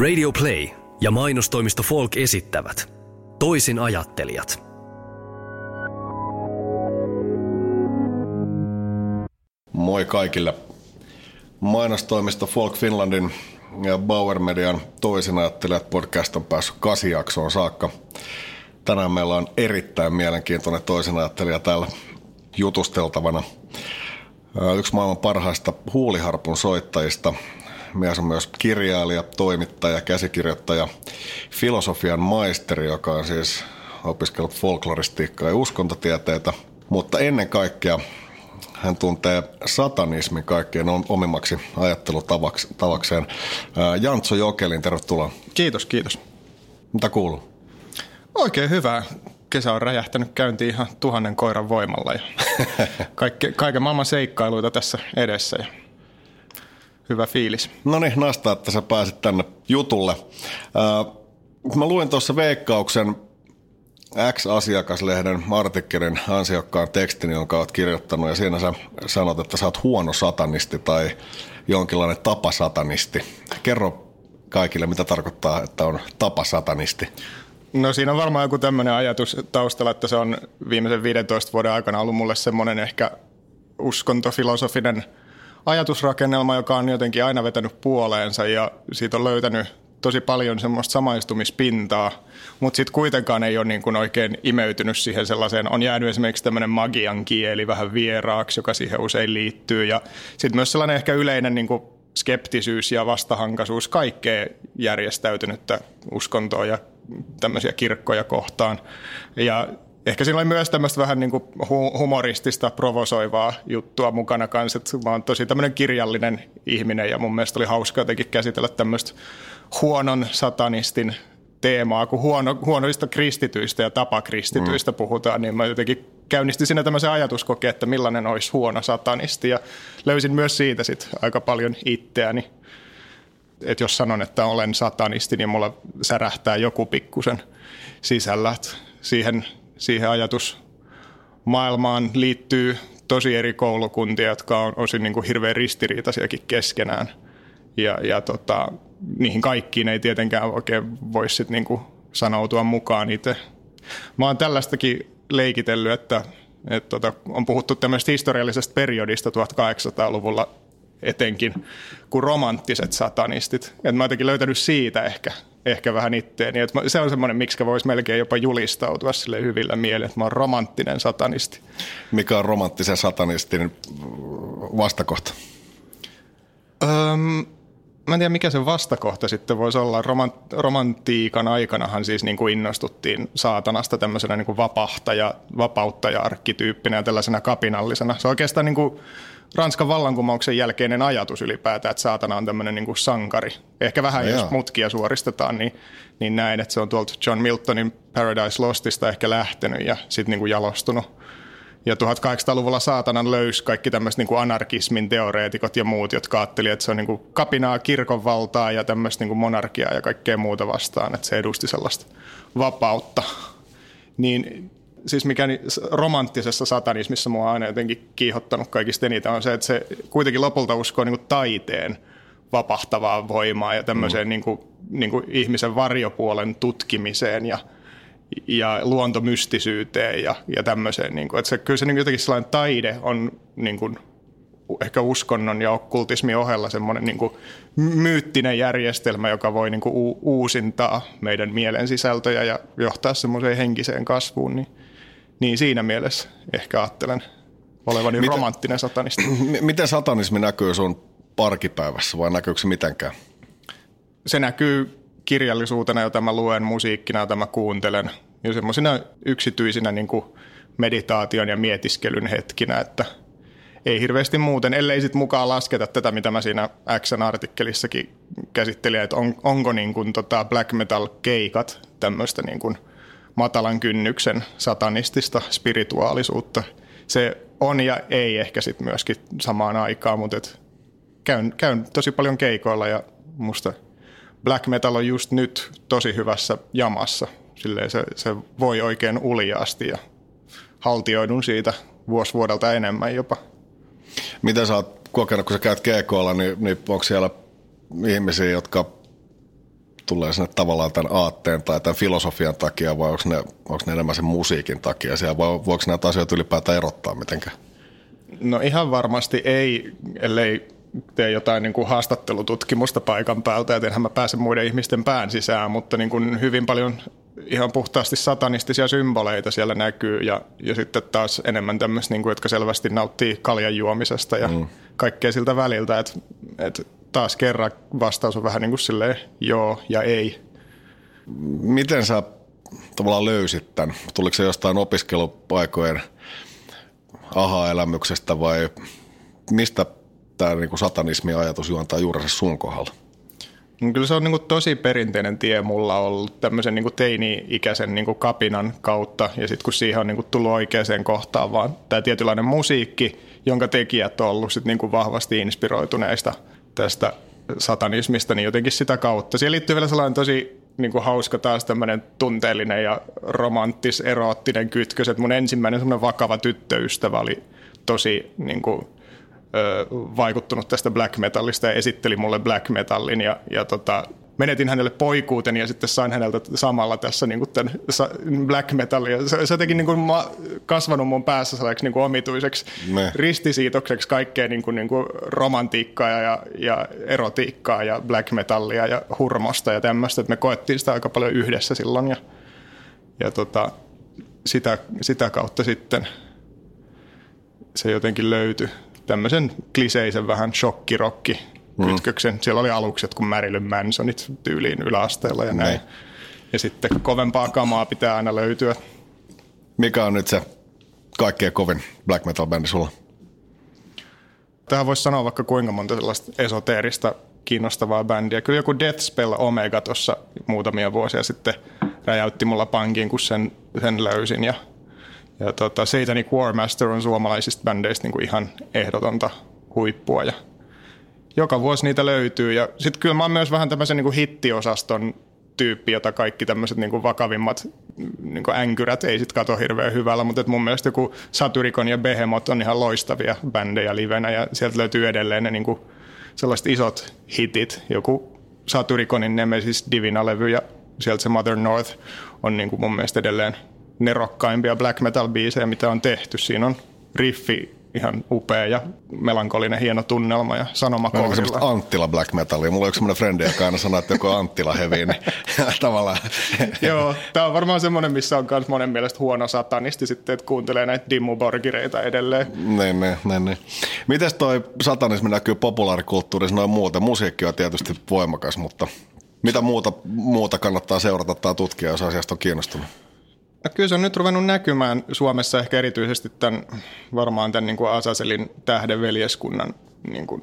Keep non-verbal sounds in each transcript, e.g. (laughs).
Radio Play ja mainostoimisto Folk esittävät Toisin ajattelijat. Moi kaikille. Mainostoimisto Folk Finlandin ja Bauer Median Toisin ajattelijat podcast on päässyt kasijaksoon saakka. Tänään meillä on erittäin mielenkiintoinen toisen ajattelija täällä jutusteltavana. Yksi maailman parhaista huuliharpun soittajista, mies on myös kirjailija, toimittaja, käsikirjoittaja, filosofian maisteri, joka on siis opiskellut folkloristiikkaa ja uskontotieteitä, mutta ennen kaikkea hän tuntee satanismin kaikkien omimmaksi ajattelutavakseen. Jantso Jokelin, tervetuloa. Kiitos, kiitos. Mitä kuuluu? Oikein hyvää. Kesä on räjähtänyt käyntiin ihan tuhannen koiran voimalla ja (laughs) kaikke, kaiken maailman seikkailuita tässä edessä. Ja hyvä fiilis. No niin, nastaa, että sä pääsit tänne jutulle. mä luin tuossa Veikkauksen X-asiakaslehden artikkelin ansiokkaan tekstin, jonka olet kirjoittanut, ja siinä sä sanot, että sä oot huono satanisti tai jonkinlainen tapasatanisti. Kerro kaikille, mitä tarkoittaa, että on tapasatanisti. No siinä on varmaan joku tämmöinen ajatus taustalla, että se on viimeisen 15 vuoden aikana ollut mulle semmoinen ehkä uskontofilosofinen ajatusrakennelma, joka on jotenkin aina vetänyt puoleensa ja siitä on löytänyt tosi paljon semmoista samaistumispintaa, mutta sitten kuitenkaan ei ole niin kuin oikein imeytynyt siihen sellaiseen. On jäänyt esimerkiksi tämmöinen magian kieli vähän vieraaksi, joka siihen usein liittyy. Ja sitten myös sellainen ehkä yleinen niin kuin skeptisyys ja vastahankaisuus kaikkea järjestäytynyttä uskontoa ja tämmöisiä kirkkoja kohtaan. Ja ehkä siinä oli myös tämmöistä vähän niin kuin humoristista, provosoivaa juttua mukana kanssa. Että mä oon tosi tämmöinen kirjallinen ihminen ja mun mielestä oli hauska jotenkin käsitellä tämmöistä huonon satanistin teemaa, kun huono, huonoista kristityistä ja tapakristityistä mm. puhutaan, niin mä jotenkin käynnistin siinä tämmöisen ajatuskokeen, että millainen olisi huono satanisti ja löysin myös siitä sit aika paljon itseäni. Että jos sanon, että olen satanisti, niin mulla särähtää joku pikkusen sisällä. Et siihen, siihen ajatusmaailmaan liittyy tosi eri koulukuntia, jotka on osin niin kuin hirveän ristiriitaisiakin keskenään. Ja, ja tota, niihin kaikkiin ei tietenkään oikein voi sit niinku sanoutua mukaan itse. Mä oon tällaistakin leikitellyt, että, että tota, on puhuttu tämmöistä historiallisesta periodista 1800-luvulla etenkin kuin romanttiset satanistit. Et mä oon jotenkin löytänyt siitä ehkä, ehkä vähän itteeni. Et se on semmoinen, miksi voisi melkein jopa julistautua sille hyvillä mielin, että mä oon romanttinen satanisti. Mikä on romanttisen satanistin vastakohta? Öm, mä en tiedä mikä se vastakohta sitten voisi olla. Romant- romantiikan aikanahan siis niin kuin innostuttiin saatanasta tämmöisenä niin kuin vapahtaja, vapauttaja-arkkityyppinä ja tällaisena kapinallisena. Se oikeastaan niin kuin Ranskan vallankumouksen jälkeinen ajatus ylipäätään, että saatana on tämmöinen niin kuin sankari. Ehkä vähän, no, jos joo. mutkia suoristetaan, niin, niin näin, että se on tuolta John Miltonin Paradise Lostista ehkä lähtenyt ja sitten niin kuin jalostunut ja 1800-luvulla saatanan löysi kaikki tämmöiset niin anarkismin teoreetikot ja muut, jotka ajattelivat, että se on niin kuin kapinaa kirkon valtaa ja tämmöistä niin kuin monarkiaa ja kaikkea muuta vastaan, että se edusti sellaista vapautta. Niin siis mikä romanttisessa satanismissa mua on aina jotenkin kiihottanut kaikista eniten on se, että se kuitenkin lopulta uskoo niin kuin taiteen vapahtavaa voimaa ja tämmöiseen mm. niin kuin, niin kuin ihmisen varjopuolen tutkimiseen ja – ja luontomystisyyteen ja, ja tämmöiseen. Niin kuin, että se, kyllä se niin jotenkin sellainen taide on niin kuin, ehkä uskonnon ja okkultismin ohella semmoinen niin kuin myyttinen järjestelmä, joka voi niin kuin uusintaa meidän mielen sisältöjä ja johtaa semmoiseen henkiseen kasvuun. Niin, niin siinä mielessä ehkä ajattelen olevani miten, romanttinen satanisti. (clears throat) Miten satanismi näkyy sun parkipäivässä vai näkyykö se mitenkään? Se näkyy kirjallisuutena, jota mä luen, musiikkina, jota mä kuuntelen, ja semmoisina yksityisinä niin kuin meditaation ja mietiskelyn hetkinä, että ei hirveästi muuten, ellei sitten mukaan lasketa tätä, mitä mä siinä X-artikkelissakin käsittelin, että on, onko niin kuin tota black metal keikat tämmöistä niin kuin matalan kynnyksen satanistista spirituaalisuutta. Se on ja ei ehkä sitten myöskin samaan aikaan, mutta et käyn, käyn tosi paljon keikoilla ja musta – black metal on just nyt tosi hyvässä jamassa. Silleen se, se voi oikein uljaasti ja haltioidun siitä vuosi vuodelta enemmän jopa. Miten sä oot kokenut, kun sä käyt GKlla, niin, niin onko siellä ihmisiä, jotka tulee sinne tavallaan tämän aatteen tai tämän filosofian takia vai onko ne, onko ne enemmän sen musiikin takia siellä vai voiko näitä asioita ylipäätään erottaa mitenkään? No ihan varmasti ei, ellei tee jotain niin kuin haastattelututkimusta paikan päältä, että enhän mä pääse muiden ihmisten pään sisään, mutta niin kuin hyvin paljon ihan puhtaasti satanistisia symboleita siellä näkyy ja, ja sitten taas enemmän tämmöistä, niin kuin, jotka selvästi nauttii kaljan juomisesta ja mm. kaikkea siltä väliltä, että, että taas kerran vastaus on vähän niin kuin silleen joo ja ei. Miten sä tavallaan löysit tämän? Tuliko se jostain opiskelupaikojen aha-elämyksestä vai mistä tämä niin satanismi-ajatus juontaa juurensa sun kohdalla? No kyllä se on niin kuin tosi perinteinen tie mulla ollut tämmöisen niin kuin teini-ikäisen niin kuin kapinan kautta ja sitten kun siihen on niin kuin tullut oikeaan kohtaan vaan tämä tietynlainen musiikki, jonka tekijät on ollut sit niin kuin vahvasti inspiroituneista tästä satanismista, niin jotenkin sitä kautta. Siihen liittyy vielä sellainen tosi niin kuin hauska taas tämmöinen tunteellinen ja romanttis, eroottinen kytkös, että mun ensimmäinen semmoinen vakava tyttöystävä oli tosi niin kuin, vaikuttunut tästä black metallista ja esitteli mulle black metallin ja, ja tota, menetin hänelle poikuuteni ja sitten sain häneltä samalla tässä niin kuin tämän black metallia. Se, se jotenkin niin kuin kasvanut mun päässä sellaiseksi niin kuin omituiseksi Me. ristisiitokseksi kaikkea niin kuin, niin kuin romantiikkaa ja, ja erotiikkaa ja black metallia ja hurmosta ja tämmöistä. Että me koettiin sitä aika paljon yhdessä silloin ja, ja tota, sitä, sitä kautta sitten se jotenkin löytyi tämmöisen kliseisen vähän shokkirokki kytköksen. Mm. Siellä oli alukset kuin Marilyn Mansonit tyyliin yläasteella ja näin. Ne. Ja sitten kovempaa kamaa pitää aina löytyä. Mikä on nyt se kaikkein kovin black metal bändi sulla? Tähän voisi sanoa vaikka kuinka monta sellaista esoteerista kiinnostavaa bändiä. Kyllä joku Death Spell Omega tuossa muutamia vuosia sitten räjäytti mulla pankin, kun sen, sen löysin. Ja ja tota, Satanic Warmaster on suomalaisista bändeistä niin kuin ihan ehdotonta huippua ja joka vuosi niitä löytyy. Ja sitten kyllä mä oon myös vähän tämmöisen niin hittiosaston tyyppi, jota kaikki tämmöiset niin vakavimmat niin änkyrät ei sitten kato hirveän hyvällä, mutta mun mielestä joku Satyricon ja Behemoth on ihan loistavia bändejä livenä ja sieltä löytyy edelleen ne niin sellaiset isot hitit, joku Satyriconin Nemesis Divina-levy ja sieltä se Mother North on niin mun mielestä edelleen nerokkaimpia black metal biisejä, mitä on tehty. Siinä on riffi ihan upea ja melankolinen hieno tunnelma ja sanoma kohdilla. Anttila black metalia. Mulla on yksi sellainen frendi, joka aina sanoo, että joku Anttila heavy, niin (laughs) tavallaan. Joo, tämä on varmaan semmoinen, missä on myös monen mielestä huono satanisti sitten, että kuuntelee näitä dimmuborgireita edelleen. Niin, niin, niin, niin. Miten toi satanismi näkyy populaarikulttuurissa noin muuta? Musiikki on tietysti voimakas, mutta mitä muuta, muuta kannattaa seurata tai tutkia, jos asiasta on kiinnostunut? No kyllä se on nyt ruvennut näkymään Suomessa ehkä erityisesti tämän, varmaan tämän niin kuin Asaselin tähdenveljeskunnan niin kuin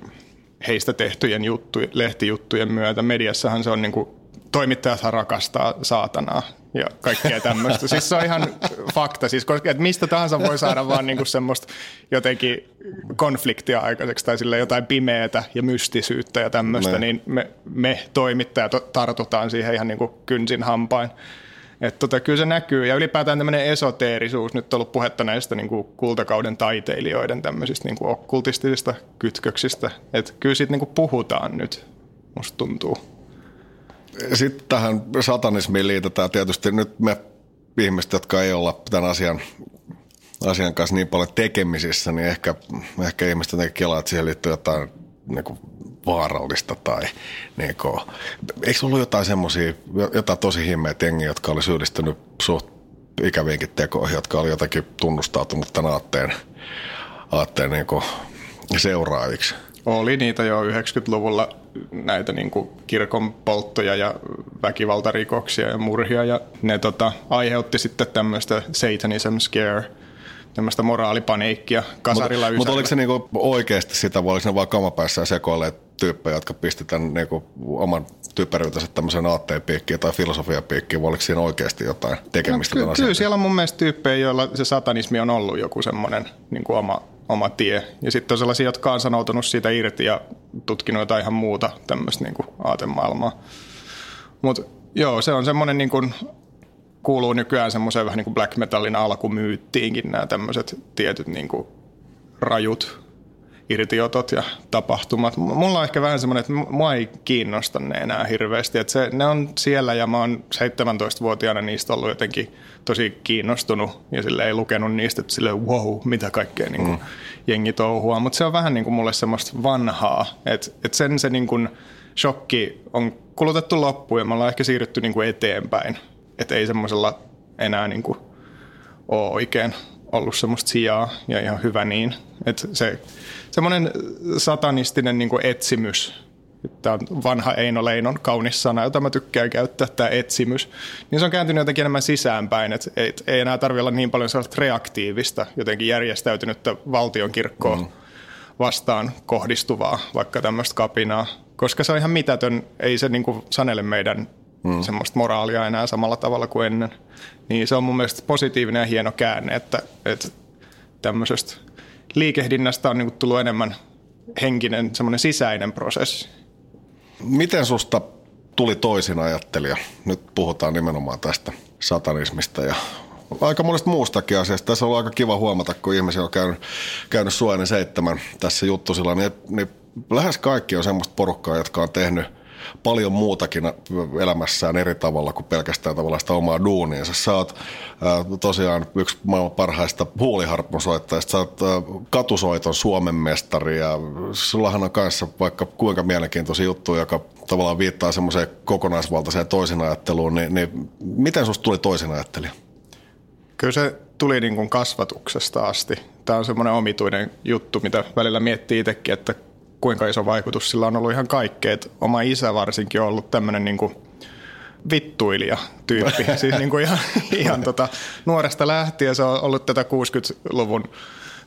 heistä tehtyjen juttu, lehtijuttujen myötä. Mediassahan se on niin kuin, toimittajat rakastaa saatanaa ja kaikkea tämmöistä. (laughs) siis se on ihan fakta, siis, koska että mistä tahansa voi saada vaan niin kuin semmoista jotenkin konfliktia aikaiseksi tai sille jotain pimeätä ja mystisyyttä ja tämmöistä, me. niin me, me toimittajat tartutaan siihen ihan niin kuin kynsin hampain. Että tota, kyllä se näkyy ja ylipäätään tämmöinen esoteerisuus, nyt on ollut puhetta näistä niin kuin kultakauden taiteilijoiden tämmöisistä niin kuin okkultistisista kytköksistä, että kyllä siitä niin kuin puhutaan nyt, musta tuntuu. Sitten tähän satanismiin liitetään tietysti nyt me ihmiset, jotka ei olla tämän asian, asian kanssa niin paljon tekemisissä, niin ehkä, ehkä ihmiset jotenkin kelaa, että siihen liittyy jotain niin kuin vaarallista tai niin kuin, eikö ollut jotain semmoisia, jotain tosi himmeitä jengiä, jotka oli syyllistynyt suht ikäviinkin tekoihin, jotka oli jotenkin tunnustautunut tämän aatteen, aatteen niin kuin seuraajiksi? Oli niitä jo 90-luvulla näitä niin kuin kirkon polttoja ja väkivaltarikoksia ja murhia ja ne tota, aiheutti sitten tämmöistä satanism scare – tämmöistä moraalipaniikkia kasarilla Mutta oliko se niinku oikeasti sitä, vai oliko ne vaan kamapäissä ja sekoilleet tyyppejä, jotka pistetään niinku oman typeryytensä tämmöisen aatteen piikkiin tai filosofian piikkiin, vai oliko siinä oikeasti jotain tekemistä? No, ky- kyllä siellä on mun mielestä tyyppejä, joilla se satanismi on ollut joku semmoinen niin kuin oma, oma tie. Ja sitten on sellaisia, jotka on sanoutunut siitä irti ja tutkinut jotain ihan muuta tämmöistä niin kuin aatemaailmaa. Mutta joo, se on semmoinen niin kuin kuuluu nykyään semmoiseen vähän niin kuin black metalin alkumyyttiinkin nämä tämmöiset tietyt niin kuin rajut irtiotot ja tapahtumat. Mulla on ehkä vähän semmoinen, että mua ei kiinnosta ne enää hirveästi. Että se, ne on siellä ja mä oon 17-vuotiaana niistä ollut jotenkin tosi kiinnostunut ja sille ei lukenut niistä, että sille wow, mitä kaikkea niin kuin mm. jengi touhua. Mutta se on vähän niin kuin mulle semmoista vanhaa, että, että sen se niin kuin shokki on kulutettu loppuun ja me ollaan ehkä siirrytty niin kuin eteenpäin. Että ei semmoisella enää niin kuin ole oikein ollut semmoista sijaa ja ihan hyvä niin. Että se semmoinen satanistinen niin kuin etsimys, tämä on vanha Eino Leinon kaunis sana, jota mä tykkään käyttää, tämä etsimys, niin se on kääntynyt jotenkin enemmän sisäänpäin, että ei, ei enää tarvitse olla niin paljon sellaista reaktiivista, jotenkin järjestäytynyttä valtionkirkkoa mm. vastaan kohdistuvaa, vaikka tämmöistä kapinaa, koska se on ihan mitätön, ei se niin kuin sanele meidän mm. semmoista moraalia enää samalla tavalla kuin ennen. Niin se on mun mielestä positiivinen ja hieno käänne, että, että tämmöisestä liikehdinnästä on niin tullut enemmän henkinen, semmoinen sisäinen prosessi. Miten susta tuli toisin ajattelija? Nyt puhutaan nimenomaan tästä satanismista ja aika monesta muustakin asiasta. Tässä on ollut aika kiva huomata, kun ihmisiä on käynyt, käynyt Suojainen seitsemän tässä juttusilla, niin, niin lähes kaikki on semmoista porukkaa, jotka on tehnyt paljon muutakin elämässään eri tavalla kuin pelkästään tavallaan sitä omaa duuniinsa. Sä oot äh, tosiaan yksi maailman parhaista huuliharppusoittajista, sä oot äh, katusoiton Suomen mestari ja sullahan on kanssa vaikka kuinka mielenkiintoisia juttuja, joka tavallaan viittaa semmoiseen kokonaisvaltaiseen toisinajatteluun, niin, niin miten susta tuli toisinajattelija? Kyllä se tuli niin kuin kasvatuksesta asti. Tämä on semmoinen omituinen juttu, mitä välillä miettii itsekin, että kuinka iso vaikutus sillä on ollut ihan kaikkea. Että oma isä varsinkin on ollut tämmöinen niin kuin vittuilija tyyppi. (laughs) siis niin kuin ihan, ihan tota, nuoresta lähtien se on ollut tätä 60-luvun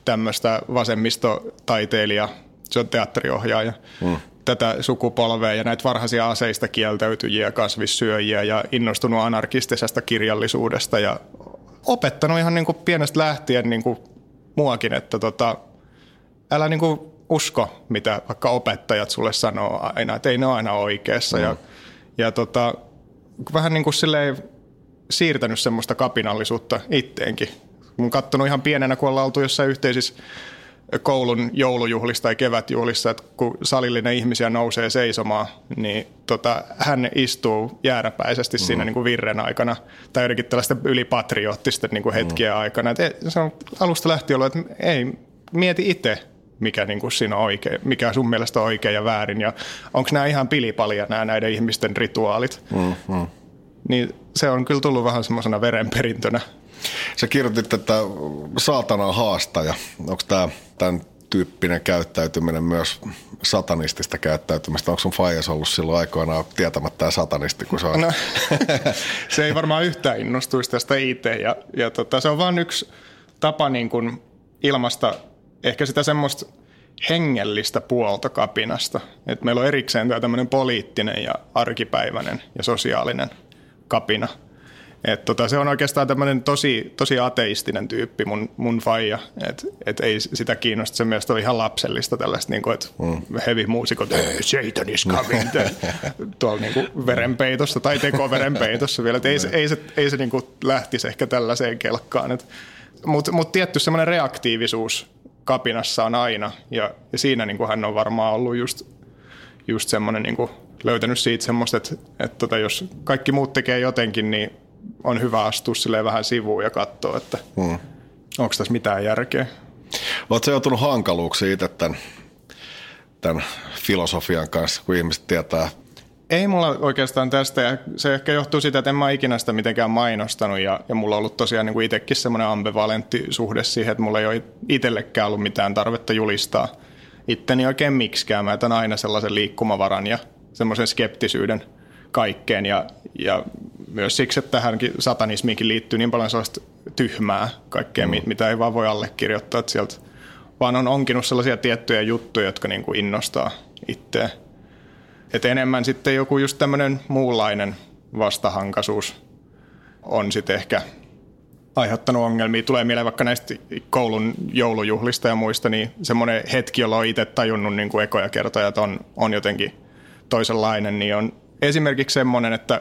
tämmöistä vasemmistotaiteilija, se on teatteriohjaaja. Mm. tätä sukupolvea ja näitä varhaisia aseista kieltäytyjiä, kasvissyöjiä ja innostunut anarkistisesta kirjallisuudesta ja opettanut ihan niin kuin pienestä lähtien niin kuin muakin, että tota, älä niin kuin usko, mitä vaikka opettajat sulle sanoo aina, että ei ne ole aina oikeassa. Mm. Ja, ja tota, vähän niin kuin silleen siirtänyt semmoista kapinallisuutta itteenkin. Mun katsonut ihan pienenä, kun ollaan oltu jossain yhteisissä koulun joulujuhlista tai kevätjuhlissa, että kun salillinen ihmisiä nousee seisomaan, niin tota, hän istuu jääräpäisesti mm. siinä niin kuin virren aikana tai jotenkin tällaisten ylipatriottisten niin kuin hetkien mm. aikana. Et se on alusta lähtien ollut, että ei, mieti itse, mikä niin kuin siinä on oikein, mikä sun mielestä on oikein ja väärin ja onko nämä ihan pilipalia nämä näiden ihmisten rituaalit. Mm, mm. Niin se on kyllä tullut vähän semmoisena verenperintönä. Sä kirjoitit, että saatana haastaja. Onko tämä tämän tyyppinen käyttäytyminen myös satanistista käyttäytymistä? Onko sun faijas ollut silloin aikoinaan tietämättä satanisti, kun se on? No, (laughs) se ei varmaan yhtään innostuisi tästä itse ja, ja tota, se on vain yksi tapa niin kuin ilmasta ehkä sitä semmoista hengellistä puolta kapinasta. Et meillä on erikseen tämä tämmöinen poliittinen ja arkipäiväinen ja sosiaalinen kapina. Et tota, se on oikeastaan tämmöinen tosi, tosi ateistinen tyyppi mun, mun faija, että et ei sitä kiinnosta. Se mielestä on ihan lapsellista tällaista, niin kuin, että mm. heavy-muusikot, Satan is coming, tuolla niin kuin verenpeitossa tai tekoverenpeitossa vielä. Et ei, se, ei se, ei se niin kuin lähtisi ehkä tällaiseen kelkkaan. Mutta mut tietty semmoinen reaktiivisuus kapinassa on aina. Ja, ja siinä niin kuin hän on varmaan ollut just, just semmoinen niin kuin löytänyt siitä semmoista, että, että tota, jos kaikki muut tekee jotenkin, niin on hyvä astua silleen vähän sivuun ja katsoa, että hmm. onko tässä mitään järkeä. Oletko joutunut hankaluuksiin itse tämän, tämän filosofian kanssa, kun ihmiset tietää ei mulla oikeastaan tästä, ja se ehkä johtuu siitä, että en mä ikinä sitä mitenkään mainostanut, ja, ja mulla on ollut tosiaan niin kuin itsekin semmoinen ambivalentti suhde siihen, että mulla ei ole itsellekään ollut mitään tarvetta julistaa itteni oikein miksikään. Mä jätän aina sellaisen liikkumavaran ja semmoisen skeptisyyden kaikkeen, ja, ja myös siksi, että tähänkin satanismiinkin liittyy niin paljon sellaista tyhmää kaikkea, mm. mitä ei vaan voi allekirjoittaa, että sieltä vaan on onkinut sellaisia tiettyjä juttuja, jotka niin kuin innostaa itseä. Et enemmän sitten joku just tämmöinen muunlainen vastahankaisuus on sitten ehkä aiheuttanut ongelmia. Tulee mieleen vaikka näistä koulun joulujuhlista ja muista, niin semmoinen hetki, jolla on itse tajunnut niin kuin ekoja kertoja, että on, on jotenkin toisenlainen, niin on esimerkiksi semmoinen, että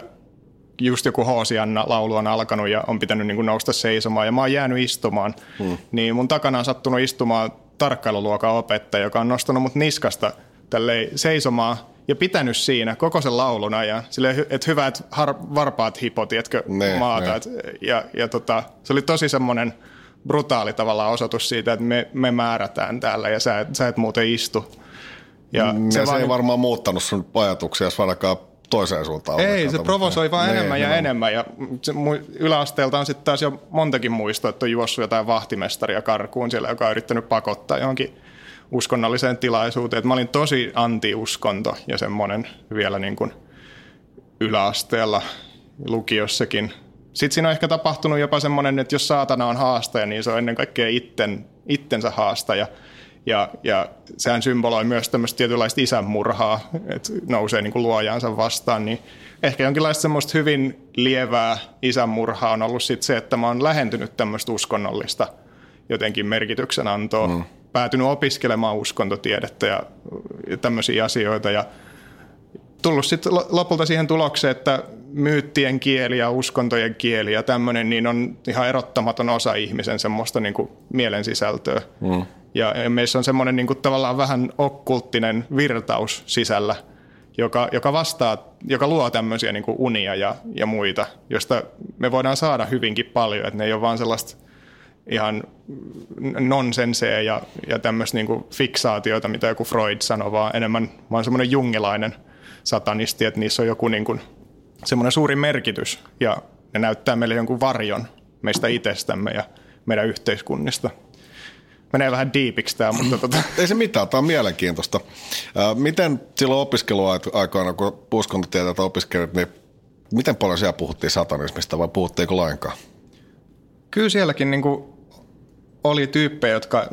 just joku Hoosianna laulu on alkanut ja on pitänyt niin kuin nousta seisomaan ja mä oon jäänyt istumaan, hmm. niin mun takana on sattunut istumaan tarkkailuluokan opettaja, joka on nostanut mut niskasta tälleen seisomaan ja pitänyt siinä koko sen laulun ajan. Silleen, että hyvät har, varpaat hipo, tiedätkö, Ne, maata. ne. Et, ja ja tota, se oli tosi semmoinen brutaali tavallaan osoitus siitä, että me, me määrätään täällä ja sä et, sä et muuten istu. Ja Ja se, se vaan ei niin- varmaan muuttanut sun ajatuksia, ainakaan toiseen suuntaan. ei, se provosoi vaan Niin, enemmän ja nimenomaan. enemmän. Ja yläasteelta on sitten taas jo montakin muistoa, että on juossut jotain vahtimestaria karkuun siellä, joka on yrittänyt pakottaa johonkin uskonnolliseen tilaisuuteen. Mä olin tosi anti-uskonto ja semmoinen vielä niin kuin yläasteella, lukiossakin. Sitten siinä on ehkä tapahtunut jopa semmoinen, että jos saatana on haastaja, niin se on ennen kaikkea itten, ittensä haastaja. Ja, ja sehän symboloi myös tämmöistä tietynlaista isänmurhaa, että nousee niin kuin luojaansa vastaan. Niin ehkä jonkinlaista semmoista hyvin lievää isänmurhaa on ollut sit se, että mä oon lähentynyt tämmöistä uskonnollista jotenkin merkityksen antoa. Mm. Päätynyt opiskelemaan uskontotiedettä ja, ja tämmöisiä asioita. Ja tullut sitten lopulta siihen tulokseen, että myyttien kieli ja uskontojen kieli ja tämmöinen niin on ihan erottamaton osa ihmisen semmoista niin kuin mielen sisältöä. Mm. Ja, ja meissä on semmoinen niin kuin tavallaan vähän okkulttinen virtaus sisällä, joka, joka vastaa, joka luo tämmöisiä niin kuin unia ja, ja muita, josta me voidaan saada hyvinkin paljon, että ne ei ole vaan sellaista ihan nonsenseja ja, ja tämmöistä niin fiksaatioita, mitä joku Freud sanoi, vaan enemmän vaan semmoinen jungilainen satanisti, että niissä on joku niin kuin, semmoinen suuri merkitys ja ne näyttää meille jonkun varjon meistä itsestämme ja meidän yhteiskunnista. Menee vähän diipiksi tämä, mutta tota, (clears throat) Ei se mitään, tämä on mielenkiintoista. Miten silloin opiskeluaikoina, kun uskontotieteitä opiskelit, niin miten paljon siellä puhuttiin satanismista vai puhuttiinko lainkaan? kyllä sielläkin niin kuin oli tyyppejä, jotka,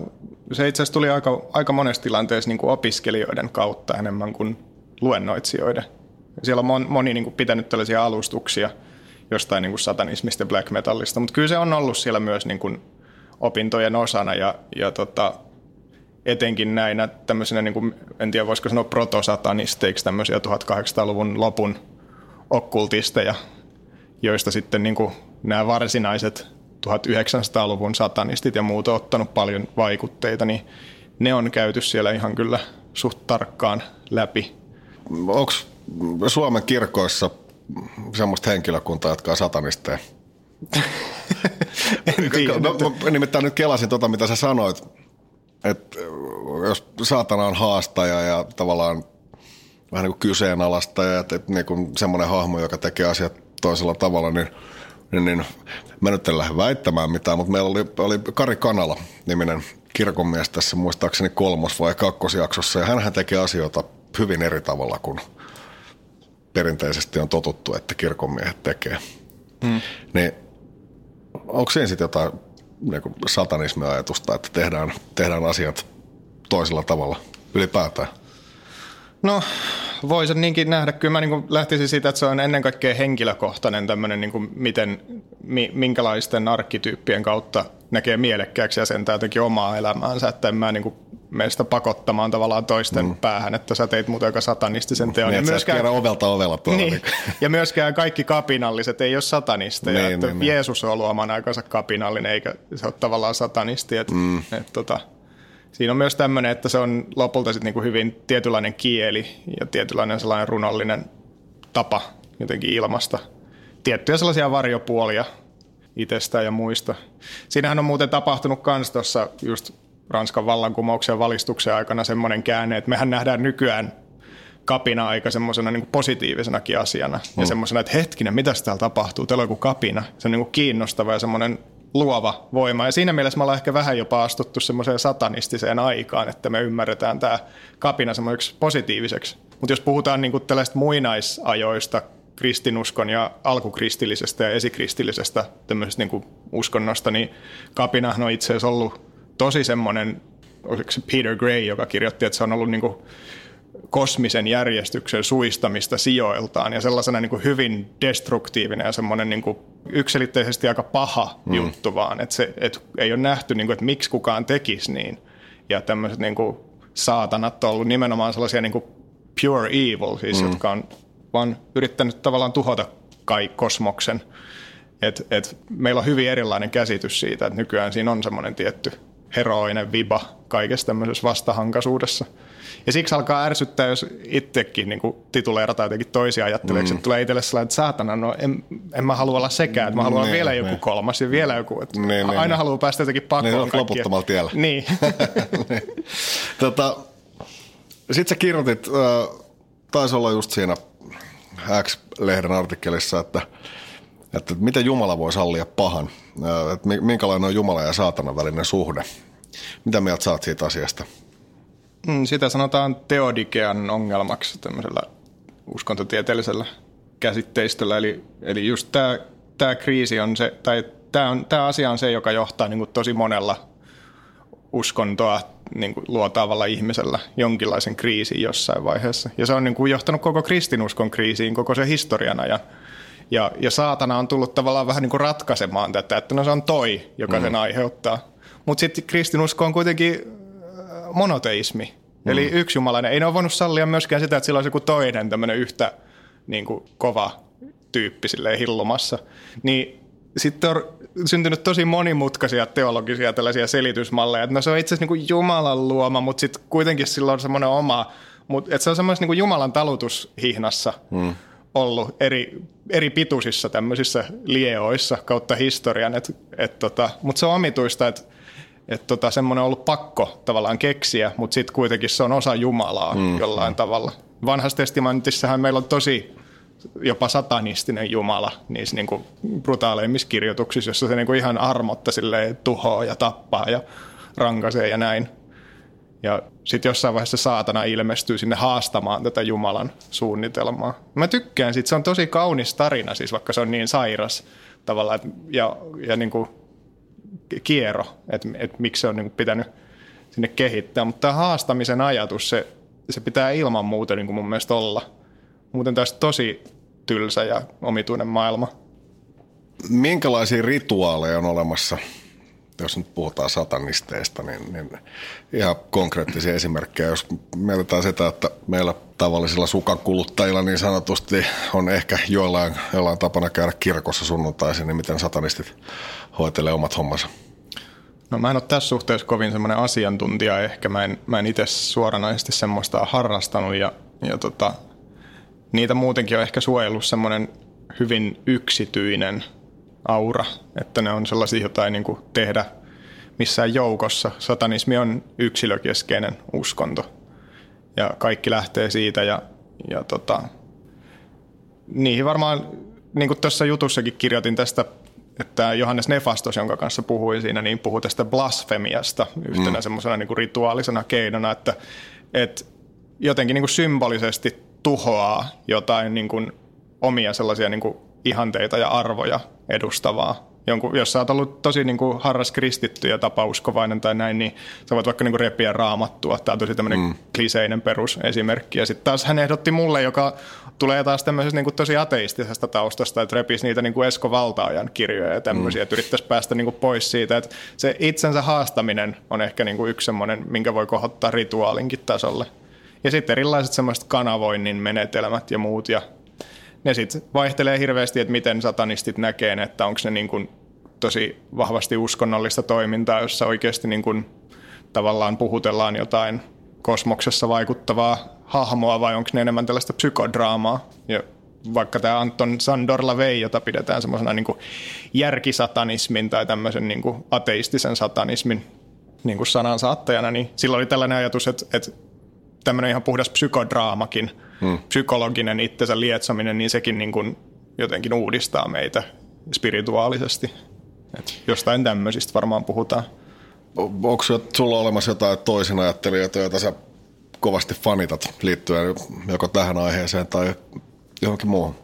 se itse asiassa tuli aika, aika monessa tilanteessa niin kuin opiskelijoiden kautta enemmän kuin luennoitsijoiden. Siellä on mon, moni niin kuin pitänyt tällaisia alustuksia jostain niin kuin satanismista ja black metallista, mutta kyllä se on ollut siellä myös niin kuin opintojen osana ja, ja tota, etenkin näinä tämmöisenä, niin kuin, en tiedä voisiko sanoa protosatanisteiksi, tämmöisiä 1800-luvun lopun okkultisteja, joista sitten niin kuin nämä varsinaiset 1900-luvun satanistit ja muut on ottanut paljon vaikutteita, niin ne on käyty siellä ihan kyllä suht tarkkaan läpi. Onko Suomen kirkoissa semmoista henkilökuntaa, jotka on satanisteja? (laughs) En tiedä. No, mä nimittäin nyt kelasin tota, mitä sä sanoit, että jos saatana on haastaja ja tavallaan vähän niin kuin kyseenalaistaja, että, että niin kuin semmoinen hahmo, joka tekee asiat toisella tavalla, niin, niin, niin mä nyt en lähde väittämään mitään, mutta meillä oli, oli Kari Kanala niminen kirkonmies tässä muistaakseni kolmos- vai kakkosjaksossa, ja hän tekee asioita hyvin eri tavalla kuin perinteisesti on totuttu, että kirkonmiehet tekee. Hmm. Niin onko siinä sitten jotain niin satanismiajatusta, että tehdään, tehdään asiat toisella tavalla ylipäätään? No, voi sen niinkin nähdä. Kyllä mä niin lähtisin siitä, että se on ennen kaikkea henkilökohtainen tämmöinen, niin kuin miten, mi, minkälaisten arkkityyppien kautta näkee mielekkääksi ja sen jotenkin omaa elämäänsä, että en mä niin kuin mene sitä pakottamaan tavallaan toisten mm. päähän, että sä teit muuten aika satanistisen teon. Niin, ja, myöskään, ovelta ovella tuolla. niin, Niin. ja myöskään kaikki kapinalliset ei ole satanisteja. Niin, että niin, niin. Jeesus on ollut oman aikansa kapinallinen, eikä se ole tavallaan satanisti. Että, mm. että, tota, siinä on myös tämmöinen, että se on lopulta sit niinku hyvin tietynlainen kieli ja tietynlainen sellainen runollinen tapa jotenkin ilmasta. Tiettyjä sellaisia varjopuolia itsestään ja muista. Siinähän on muuten tapahtunut myös tuossa just Ranskan vallankumouksen ja valistuksen aikana semmoinen käänne, että mehän nähdään nykyään kapina aika semmoisena niin positiivisenakin asiana. Mm. Ja semmoisena, että hetkinen, mitä täällä tapahtuu? Teillä on joku kapina. Se on niin kiinnostava ja semmoinen luova voima. Ja siinä mielessä me ollaan ehkä vähän jopa astuttu semmoiseen satanistiseen aikaan, että me ymmärretään tämä kapina semmoiseksi positiiviseksi. Mutta jos puhutaan niin tällaista muinaisajoista, kristinuskon ja alkukristillisestä ja esikristillisestä tämmöisestä niin uskonnosta, niin kapinahan on itse asiassa ollut tosi semmoinen, oliko se Peter Gray, joka kirjoitti, että se on ollut niin kuin kosmisen järjestyksen suistamista sijoiltaan ja sellaisena niin kuin hyvin destruktiivinen ja semmoinen niin kuin yksilitteisesti aika paha mm. juttu vaan, että, se, että ei ole nähty, niin kuin, että miksi kukaan tekisi niin. Ja tämmöiset niin kuin saatanat on ollut nimenomaan sellaisia niin kuin pure evil, siis, mm. jotka on vaan yrittänyt tavallaan tuhota kai kosmoksen. Et, et meillä on hyvin erilainen käsitys siitä, että nykyään siinä on semmoinen tietty heroinen viba kaikessa tämmöisessä vastahankaisuudessa. Ja siksi alkaa ärsyttää, jos itsekin niin tituleerata jotenkin toisia ajatteleeksi, mm. että tulee itselle sellainen, että saatana, no en, en mä halua olla sekään, että mä haluan niin, vielä joku niin. kolmas ja vielä joku. Että niin, niin, aina niin. haluaa päästä jotenkin pakoon. Niin, loputtomalla tiellä. (laughs) (laughs) Niin. tota, Sitten sä kirjoitit, äh, taisi olla just siinä X-lehden artikkelissa, että, että miten Jumala voi sallia pahan, että minkälainen on Jumala ja saatanan välinen suhde. Mitä mieltä saat siitä asiasta? Mm, sitä sanotaan teodikean ongelmaksi tämmöisellä uskontotieteellisellä käsitteistöllä. Eli, eli just tämä, tämä kriisi on se, tai tämä, on, tämä asia on se, joka johtaa niin kuin tosi monella uskontoa niin kuin luotaavalla ihmisellä jonkinlaisen kriisiin jossain vaiheessa. Ja se on niin kuin johtanut koko kristinuskon kriisiin koko sen historian ajan. Ja, ja saatana on tullut tavallaan vähän niin kuin ratkaisemaan tätä, että no se on toi, joka mm. sen aiheuttaa. Mutta sitten kristinusko on kuitenkin monoteismi. Mm. Eli yksi jumalainen. Ei ne ole voinut sallia myöskään sitä, että sillä olisi joku toinen tämmöinen yhtä niin kuin kova tyyppi silleen hillumassa. Niin sitten on syntynyt tosi monimutkaisia teologisia tällaisia selitysmalleja, että no se on itse asiassa niin Jumalan luoma, mutta sitten kuitenkin sillä on semmoinen oma, mutta että se on semmoisessa niin Jumalan talutushihnassa mm. ollut eri, eri pituisissa tämmöisissä lieoissa kautta historian, et, et tota, mutta se on omituista, että että tota, semmoinen on ollut pakko tavallaan keksiä, mutta sitten kuitenkin se on osa Jumalaa mm. jollain tavalla. Vanhassa testamentissahan meillä on tosi jopa satanistinen Jumala niissä niin kuin brutaaleimmissa kirjoituksissa, jossa se niin kuin ihan armotta tuhoaa ja tappaa ja rankaisee ja näin. Ja sitten jossain vaiheessa saatana ilmestyy sinne haastamaan tätä Jumalan suunnitelmaa. Mä tykkään siitä, se on tosi kaunis tarina, siis vaikka se on niin sairas tavallaan. Ja, ja niin kuin kiero, että et miksi se on niin pitänyt sinne kehittää. Mutta tämä haastamisen ajatus, se, se pitää ilman muuta niin kuin mun mielestä olla. Muuten tästä tosi tylsä ja omituinen maailma. Minkälaisia rituaaleja on olemassa, jos nyt puhutaan satanisteista, niin, niin ihan konkreettisia esimerkkejä. Jos mietitään sitä, että meillä tavallisilla sukankuluttajilla niin sanotusti on ehkä jollain, jollain tapana käydä kirkossa sunnuntaisin, niin miten satanistit hoitelee omat hommansa? No mä en ole tässä suhteessa kovin semmoinen asiantuntija, ehkä mä en, mä en itse suoranaisesti semmoista harrastanut ja, ja tota, niitä muutenkin on ehkä suojellut semmoinen hyvin yksityinen aura, että ne on sellaisia, joita ei niin kuin tehdä missään joukossa. Satanismi on yksilökeskeinen uskonto ja kaikki lähtee siitä ja, ja tota, niihin varmaan, niin kuin tuossa jutussakin kirjoitin tästä että Johannes Nefastos, jonka kanssa puhuin siinä, niin puhui tästä blasfemiasta yhtenä mm. semmoisena niin rituaalisena keinona, että, että jotenkin niin kuin symbolisesti tuhoaa jotain niin kuin omia sellaisia niin kuin ihanteita ja arvoja edustavaa jonkun, jos sä oot ollut tosi niin kuin harras kristitty ja tapauskovainen tai näin, niin sä voit vaikka niin kuin repiä raamattua. Tämä on tosi tämmöinen mm. kliseinen perusesimerkki. Ja sitten taas hän ehdotti mulle, joka tulee taas tämmöisestä niin kuin tosi ateistisesta taustasta, että repisi niitä niin kuin Esko Valtaajan kirjoja ja tämmöisiä, mm. että yrittäisi päästä niin kuin pois siitä. Että se itsensä haastaminen on ehkä niin kuin yksi semmoinen, minkä voi kohottaa rituaalinkin tasolle. Ja sitten erilaiset semmoiset kanavoinnin menetelmät ja muut ja ne sitten vaihtelee hirveästi, että miten satanistit näkee, että onko ne niin tosi vahvasti uskonnollista toimintaa, jossa oikeasti niin kuin tavallaan puhutellaan jotain kosmoksessa vaikuttavaa hahmoa vai onko ne enemmän tällaista psykodraamaa. Ja vaikka tämä Anton Sandor Lavey, jota pidetään semmoisena niin järkisatanismin tai tämmöisen niin ateistisen satanismin niin kuin sanan saattajana, niin silloin oli tällainen ajatus, että, että tämmöinen ihan puhdas psykodraamakin, hmm. psykologinen itsensä lietsominen, niin sekin niin kuin jotenkin uudistaa meitä spirituaalisesti. Et jostain tämmöisistä varmaan puhutaan. Onko sulla olemassa jotain toisen ajattelijoita, joita sä kovasti fanitat liittyen joko tähän aiheeseen tai johonkin muuhun?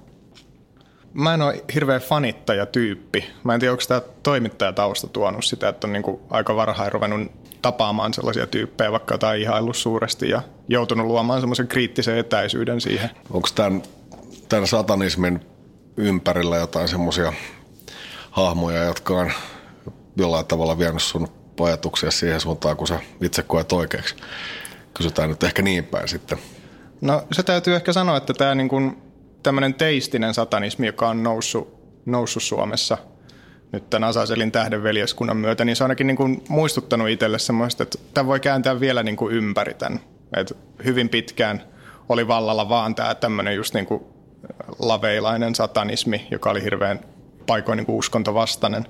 Mä en ole hirveä fanittajatyyppi. Mä en tiedä, onko tämä toimittajatausta tuonut sitä, että on niinku aika varhain ruvennut tapaamaan sellaisia tyyppejä, vaikka jotain ihaillut suuresti ja joutunut luomaan semmoisen kriittisen etäisyyden siihen. Onko tämän, tämän satanismin ympärillä jotain semmoisia hahmoja, jotka on jollain tavalla vienyt sun ajatuksia siihen suuntaan, kun sä itse koet oikeaksi. Kysytään nyt ehkä niin päin sitten. No se täytyy ehkä sanoa, että tämä niin kuin, tämmöinen teistinen satanismi, joka on noussut, noussut Suomessa, nyt tämän Asaselin tähdenveljeskunnan myötä, niin se on ainakin niin kuin muistuttanut itselle semmoista, että tämä voi kääntää vielä niin kuin ympäri tämän. Et hyvin pitkään oli vallalla vaan tämä tämmöinen just niin kuin laveilainen satanismi, joka oli hirveän paikoin niin kuin uskontovastainen,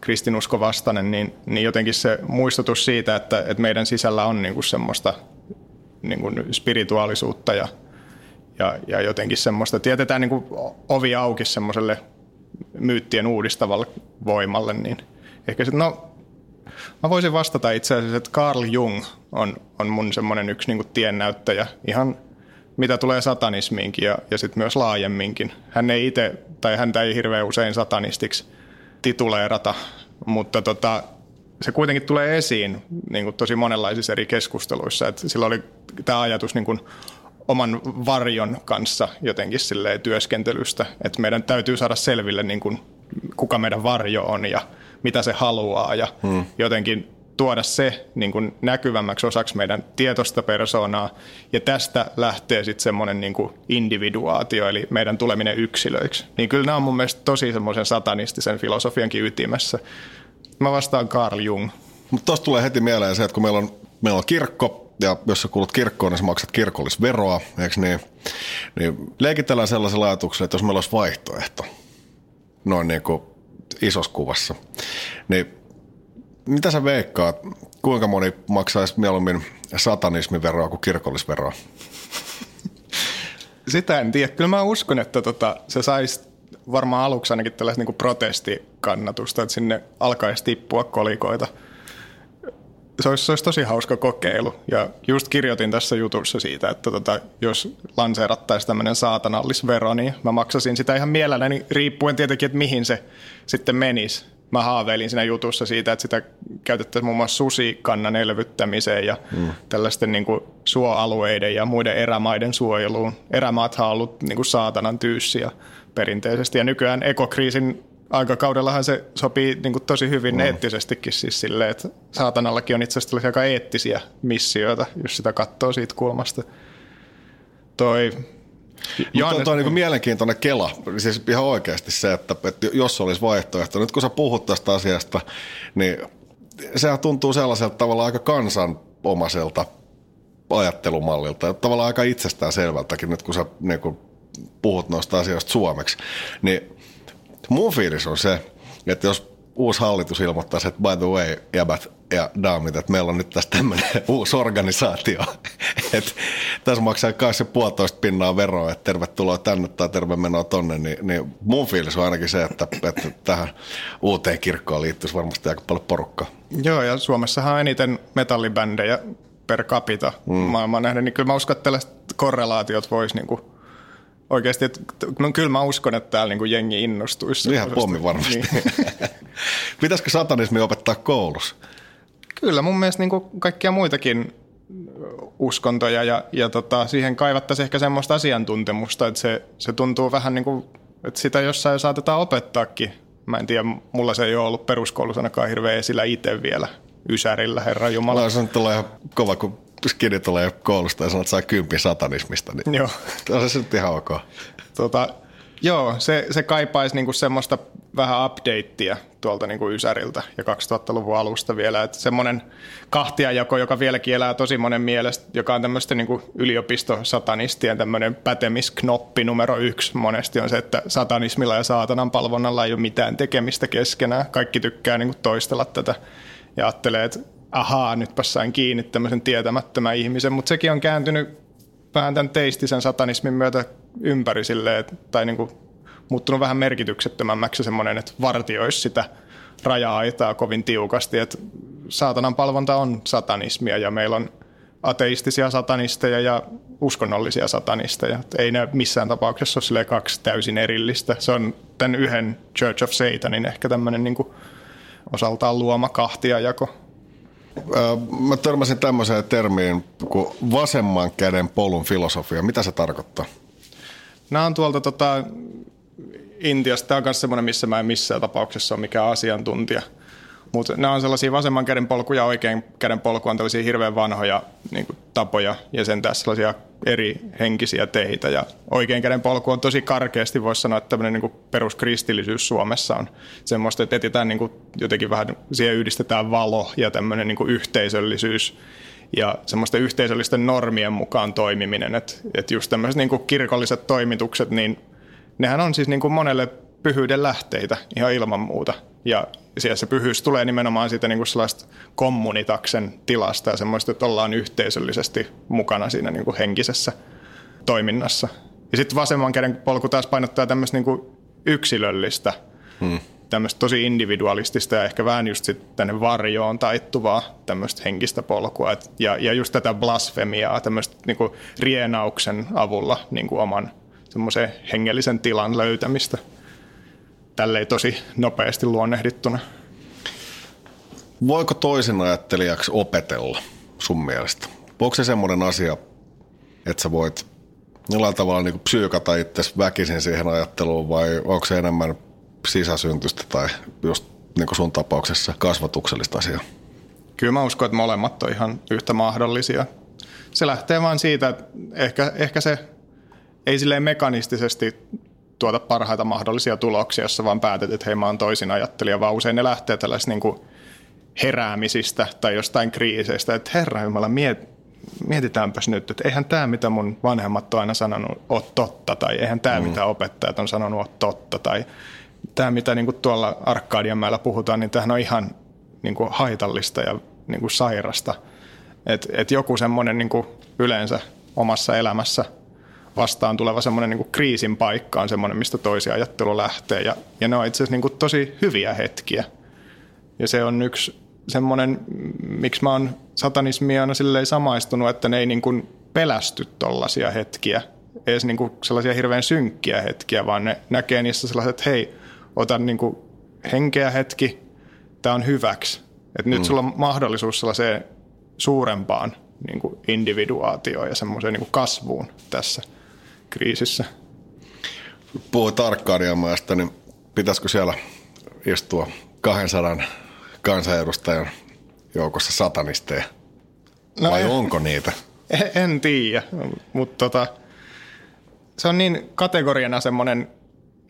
kristinuskovastainen, niin, niin jotenkin se muistutus siitä, että, että meidän sisällä on niin kuin semmoista niin kuin spirituaalisuutta ja, ja, ja jotenkin semmoista, että jätetään niin ovi auki semmoiselle myyttien uudistavalle voimalle, niin ehkä sitten, no Mä voisin vastata itse asiassa, että Carl Jung on, on mun semmoinen yksi niin tiennäyttäjä ihan mitä tulee satanismiinkin ja, ja sitten myös laajemminkin. Hän ei itse, tai häntä ei hirveän usein satanistiksi tituleerata, mutta tota, se kuitenkin tulee esiin niin kuin tosi monenlaisissa eri keskusteluissa. Et sillä oli tämä ajatus niin kuin oman varjon kanssa jotenkin työskentelystä, että meidän täytyy saada selville, niin kuin, kuka meidän varjo on ja mitä se haluaa ja hmm. jotenkin tuoda se niin kuin näkyvämmäksi osaksi meidän tietoista persoonaa. Ja tästä lähtee sitten semmoinen niin kuin individuaatio, eli meidän tuleminen yksilöiksi. Niin kyllä nämä on mun mielestä tosi semmoisen satanistisen filosofiankin ytimessä. Mä vastaan Carl Jung. Mutta tuosta tulee heti mieleen se, että kun meillä on, meillä on kirkko, ja jos sä kuulut kirkkoon, niin sä maksat kirkollisveroa, eikö niin? Niin leikitellään sellaisella ajatuksella, että jos meillä olisi vaihtoehto, noin niin kuin isossa kuvassa, niin mitä sä veikkaat, kuinka moni maksaisi mieluummin satanismiveroa kuin kirkollisveroa? Sitä en tiedä. Kyllä mä uskon, että tota, se saisi varmaan aluksi ainakin tällaista niin protestikannatusta, että sinne alkaisi tippua kolikoita. Se olisi, se olisi tosi hauska kokeilu. Ja just kirjoitin tässä jutussa siitä, että tota, jos lanseerattaisiin tämmöinen saatanallisvero, niin mä maksasin sitä ihan mielelläni, riippuen tietenkin, että mihin se sitten menisi mä haaveilin siinä jutussa siitä, että sitä käytettäisiin muun muassa susikannan elvyttämiseen ja mm. tällaisten niin kuin suoalueiden ja muiden erämaiden suojeluun. Erämaathan on ollut niin kuin saatanan tyyssiä perinteisesti ja nykyään ekokriisin aikakaudellahan se sopii niin kuin tosi hyvin mm. eettisestikin siis silleen, että saatanallakin on itse asiassa aika eettisiä missioita, jos sitä katsoo siitä kulmasta. Toi Johannes... Mutta on niin mielenkiintoinen kela, siis ihan oikeasti se, että, että jos olisi vaihtoehto. Nyt kun sä puhut tästä asiasta, niin sehän tuntuu sellaiselta tavalla aika kansanomaiselta ajattelumallilta, tavallaan aika itsestään selvältäkin nyt kun sä niin kun puhut noista asioista suomeksi. Niin mun fiilis on se, että jos uusi hallitus ilmoittaisi, että by the way, jäbät, ja daamit, että meillä on nyt tässä tämmöinen (laughs) uusi organisaatio, (laughs) että tässä maksaa kai se puolitoista pinnaa veroa, että tervetuloa tänne tai terve menoa tonne, niin, niin mun fiilis on ainakin se, että, että tähän uuteen kirkkoon liittyisi varmasti aika paljon porukkaa. Joo, ja Suomessahan on eniten metallibändejä per capita mm. maailman nähden, niin kyllä mä uskon, että tällaiset korrelaatiot voisi niin oikeasti, että, no kyllä mä uskon, että täällä niin jengi innostuisi. Ihan pommi varmasti. Niin. (laughs) Pitäisikö satanismi opettaa koulussa? Kyllä mun mielestä niin kuin kaikkia muitakin uskontoja ja, ja tota, siihen kaivattaisiin ehkä semmoista asiantuntemusta, että se, se tuntuu vähän niin kuin, että sitä jossain saatetaan opettaakin. Mä en tiedä, mulla se ei ole ollut peruskoulussa ainakaan hirveän esillä itse vielä Ysärillä, Herra Jumala. Mä että tulee ihan kova, kun skidi tulee koulusta ja sanoo, että saa kympi satanismista. Niin Joo. On se nyt ihan ok. Tota, Joo, se, se kaipaisi niinku semmoista vähän updatea tuolta niinku Ysäriltä ja 2000-luvun alusta vielä. Että semmoinen kahtiajako, joka vieläkin elää tosi monen mielestä, joka on tämmöistä niinku yliopistosatanistien tämmöinen pätemisknoppi numero yksi monesti on se, että satanismilla ja saatanan palvonnalla ei ole mitään tekemistä keskenään. Kaikki tykkää niinku toistella tätä ja ajattelee, että ahaa, nyt sain kiinni tämmöisen tietämättömän ihmisen, mutta sekin on kääntynyt vähän tämän teistisen satanismin myötä ympäri silleen, tai niin kuin muuttunut vähän merkityksettömämmäksi semmoinen, että vartioisi sitä raja-aitaa kovin tiukasti, että saatanan palvonta on satanismia ja meillä on ateistisia satanisteja ja uskonnollisia satanisteja. Ei ne missään tapauksessa ole kaksi täysin erillistä. Se on tämän yhden Church of Satanin ehkä tämmöinen niin osaltaan luoma kahtiajako. Mä törmäsin tämmöiseen termiin kuin vasemman käden polun filosofia. Mitä se tarkoittaa? Nämä on tuolta tota, Intiasta. Tämä on myös semmoinen, missä mä en missään tapauksessa ole mikään asiantuntija. Mutta nämä on sellaisia vasemman käden polku ja oikean käden polku on tällaisia hirveän vanhoja niin kuin, tapoja ja sen tässä sellaisia eri henkisiä teitä. Ja oikean käden polku on tosi karkeasti, voisi sanoa, että tämmöinen niin peruskristillisyys Suomessa on semmoista, että etsitään niin kuin, jotenkin vähän, siihen yhdistetään valo ja tämmöinen niin kuin yhteisöllisyys ja semmoista yhteisöllisten normien mukaan toimiminen. Että et just tämmöiset niin kuin kirkolliset toimitukset, niin nehän on siis niin kuin monelle pyhyyden lähteitä ihan ilman muuta. Ja siellä se pyhyys tulee nimenomaan siitä niin kuin sellaista kommunitaksen tilasta ja semmoista, että ollaan yhteisöllisesti mukana siinä niin kuin henkisessä toiminnassa. Ja sitten vasemman käden polku taas painottaa tämmöistä niin kuin yksilöllistä, hmm. tämmöistä tosi individualistista ja ehkä vähän just sitten tänne varjoon taittuvaa tämmöistä henkistä polkua. Et, ja, ja just tätä blasfemiaa, tämmöistä niin kuin rienauksen avulla niin kuin oman semmoisen hengellisen tilan löytämistä tälleen tosi nopeasti luonnehdittuna. Voiko toisen ajattelijaksi opetella sun mielestä? Onko se semmoinen asia, että sä voit jollain tavalla niin psyykata itse väkisin siihen ajatteluun vai onko se enemmän sisäsyntystä tai just niin kuin sun tapauksessa kasvatuksellista asiaa? Kyllä mä uskon, että molemmat on ihan yhtä mahdollisia. Se lähtee vaan siitä, että ehkä, ehkä se ei silleen mekanistisesti tuota parhaita mahdollisia tuloksia, jossa vaan päätet, että hei mä oon toisin ajattelija, vaan usein ne lähtee tällaisista niin kuin heräämisistä tai jostain kriiseistä, että herra Jumala, miet, mietitäänpäs nyt, että eihän tämä, mitä mun vanhemmat on aina sanonut, ole totta, tai eihän tämä, mm. mitä opettajat on sanonut, ole totta, tai tämä, mitä niin kuin tuolla Arkadianmäellä puhutaan, niin tämähän on ihan niin kuin haitallista ja niin kuin sairasta. Että et joku semmoinen niin kuin yleensä omassa elämässä – vastaan tuleva semmoinen niin kriisin paikka on semmoinen, mistä toisia ajattelu lähtee. Ja, ja ne on itse asiassa niin tosi hyviä hetkiä. Ja se on yksi semmoinen, miksi mä oon satanismia aina silleen samaistunut, että ne ei niin kuin pelästy tollaisia hetkiä, edes niin kuin sellaisia hirveän synkkiä hetkiä, vaan ne näkee niissä sellaiset, että hei, otan niin kuin henkeä hetki, tämä on hyväksi. Että nyt mm. sulla on mahdollisuus sellaiseen suurempaan niin kuin individuaatioon ja semmoiseen niin kuin kasvuun tässä – kriisissä. Puhuit Arkadianmäestä, niin pitäisikö siellä istua 200 kansanedustajan joukossa satanisteja? No Vai en, onko niitä? En tiedä, mutta tota, se on niin kategoriana semmoinen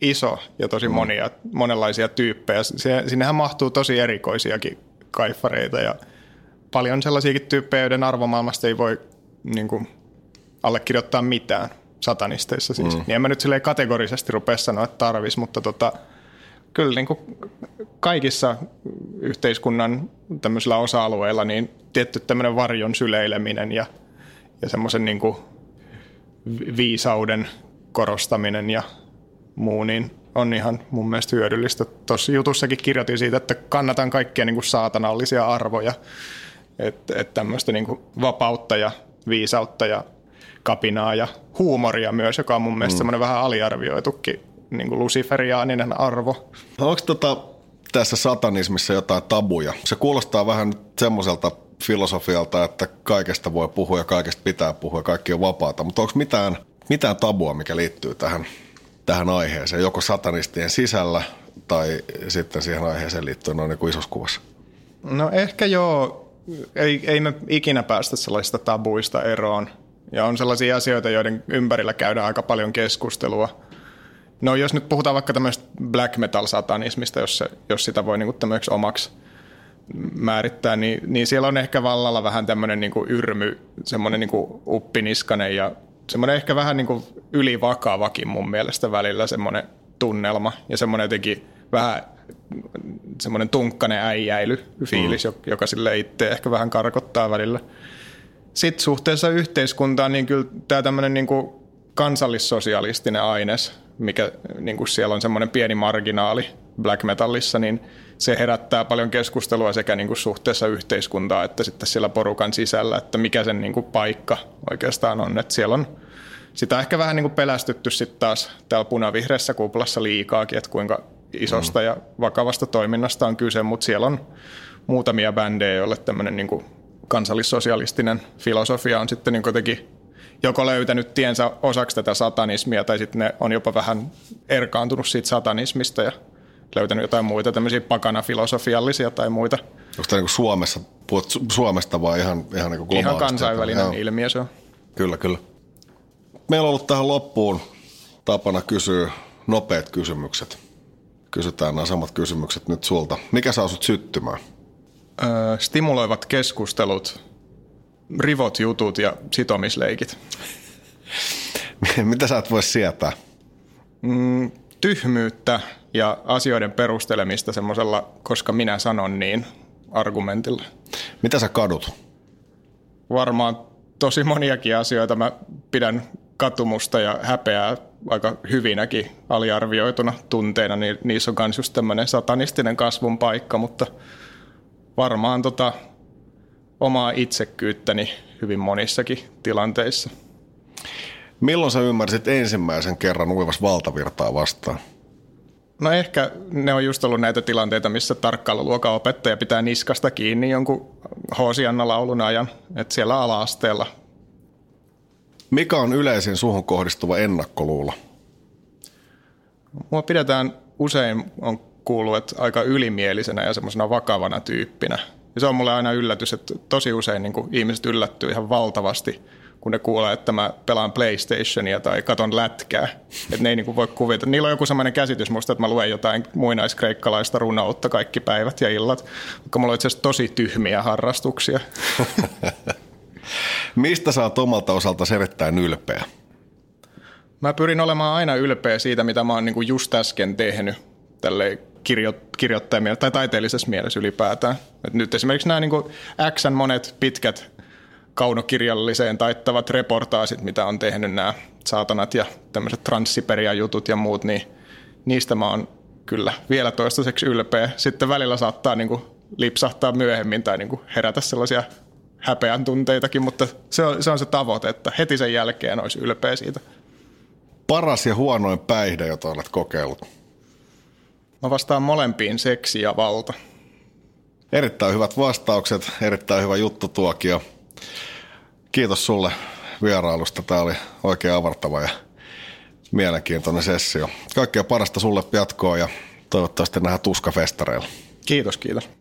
iso ja tosi mm. monia, monenlaisia tyyppejä. Sinnehän mahtuu tosi erikoisiakin kaifareita ja paljon sellaisiakin tyyppejä, joiden arvomaailmasta ei voi niin kuin, allekirjoittaa mitään satanisteissa siis. Mm. Niin en mä nyt silleen kategorisesti rupea sanoa, että tarvis, mutta tota, kyllä niin kuin kaikissa yhteiskunnan tämmöisillä osa-alueilla niin tietty tämmöinen varjon syleileminen ja, ja semmoisen niin kuin viisauden korostaminen ja muu, niin on ihan mun mielestä hyödyllistä. Tuossa jutussakin kirjoitin siitä, että kannatan kaikkia niin kuin saatanallisia arvoja, että et tämmöistä niin kuin vapautta ja viisautta ja kapinaa ja huumoria myös, joka on mun mielestä mm. semmoinen vähän aliarvioitukin niin kuin luciferiaaninen arvo. Onko tota, tässä satanismissa jotain tabuja? Se kuulostaa vähän semmoiselta filosofialta, että kaikesta voi puhua ja kaikesta pitää puhua ja kaikki on vapaata, mutta onko mitään, mitään tabua, mikä liittyy tähän, tähän aiheeseen, joko satanistien sisällä tai sitten siihen aiheeseen liittyen noin niin isossa kuvassa? No ehkä joo. Ei, ei me ikinä päästä sellaisista tabuista eroon. Ja on sellaisia asioita, joiden ympärillä käydään aika paljon keskustelua. No jos nyt puhutaan vaikka tämmöistä black metal-satanismista, jos, se, jos sitä voi niinku tämmöiseksi omaksi määrittää, niin, niin siellä on ehkä vallalla vähän tämmöinen niinku yrmy, semmoinen niinku uppiniskanen ja semmoinen ehkä vähän niinku ylivakavakin mun mielestä välillä semmoinen tunnelma ja semmoinen jotenkin vähän semmoinen tunkkainen äijäily fiilis, mm. joka sille itse ehkä vähän karkottaa välillä. Sitten suhteessa yhteiskuntaan, niin kyllä tämä tämmöinen niin kuin kansallissosialistinen aines, mikä niin kuin siellä on semmoinen pieni marginaali black metallissa, niin se herättää paljon keskustelua sekä niin kuin suhteessa yhteiskuntaa että sitten siellä porukan sisällä, että mikä sen niin kuin paikka oikeastaan on. Että siellä on sitä ehkä vähän niin kuin pelästytty sitten taas täällä punavihreässä kuplassa liikaakin, että kuinka isosta mm. ja vakavasta toiminnasta on kyse, mutta siellä on muutamia bändejä, joille tämmöinen niin kuin kansallissosialistinen filosofia on sitten niin kuitenkin joko löytänyt tiensä osaksi tätä satanismia tai sitten ne on jopa vähän erkaantunut siitä satanismista ja löytänyt jotain muita tämmöisiä pakana-filosofiallisia tai muita. Onko tämä niin Suomessa, puhut Suomesta vai ihan, ihan niin Ihan kansainvälinen Joo. ilmiö se on. Kyllä, kyllä. Meillä on ollut tähän loppuun tapana kysyä nopeat kysymykset. Kysytään nämä samat kysymykset nyt sulta. Mikä saa sut syttymään? Stimuloivat keskustelut, rivot jutut ja sitomisleikit. (laughs) Mitä sä et voi sietää? Mm, tyhmyyttä ja asioiden perustelemista semmoisella, koska minä sanon niin, argumentilla. Mitä sä kadut? Varmaan tosi moniakin asioita. Mä pidän katumusta ja häpeää aika hyvinäkin aliarvioituna tunteina, niin niissä on myös just tämmöinen satanistinen kasvun paikka, mutta varmaan tota omaa itsekyyttäni hyvin monissakin tilanteissa. Milloin sä ymmärsit ensimmäisen kerran uivas valtavirtaa vastaan? No ehkä ne on just ollut näitä tilanteita, missä tarkkailuluokan opettaja pitää niskasta kiinni jonkun Hoosianna laulun ajan, että siellä ala-asteella. Mikä on yleisin suhun kohdistuva ennakkoluulo? Mua pidetään usein, on kuullut, että aika ylimielisenä ja semmoisena vakavana tyyppinä. Ja se on mulle aina yllätys, että tosi usein niin ihmiset yllättyy ihan valtavasti – kun ne kuulee, että mä pelaan PlayStationia tai katon lätkää. Että ne ei niinku voi kuvita. Niillä on joku sellainen käsitys musta, että mä luen jotain muinaiskreikkalaista runoutta kaikki päivät ja illat, vaikka mulla on itse asiassa tosi tyhmiä harrastuksia. (laughs) Mistä oot omalta osalta erittäin ylpeä? Mä pyrin olemaan aina ylpeä siitä, mitä mä oon niinku just äsken tehnyt tälle kirjo, kirjoittajamielessä tai taiteellisessa mielessä ylipäätään. Et nyt esimerkiksi nämä niin Xn monet pitkät kaunokirjalliseen taittavat reportaasit, mitä on tehnyt nämä saatanat ja tämmöiset transsiperia-jutut ja muut, niin niistä mä oon kyllä vielä toistaiseksi ylpeä. Sitten välillä saattaa niin kuin lipsahtaa myöhemmin tai niin kuin herätä sellaisia häpeän tunteitakin, mutta se on, se on se tavoite, että heti sen jälkeen olisi ylpeä siitä. Paras ja huonoin päihde, jota olet kokeillut? Mä vastaan molempiin seksi ja valta. Erittäin hyvät vastaukset, erittäin hyvä juttu tuokio. Kiitos sulle vierailusta. Tämä oli oikein avartava ja mielenkiintoinen sessio. Kaikkea parasta sulle jatkoa ja toivottavasti nähdään tuskafestareilla. Kiitos, kiitos.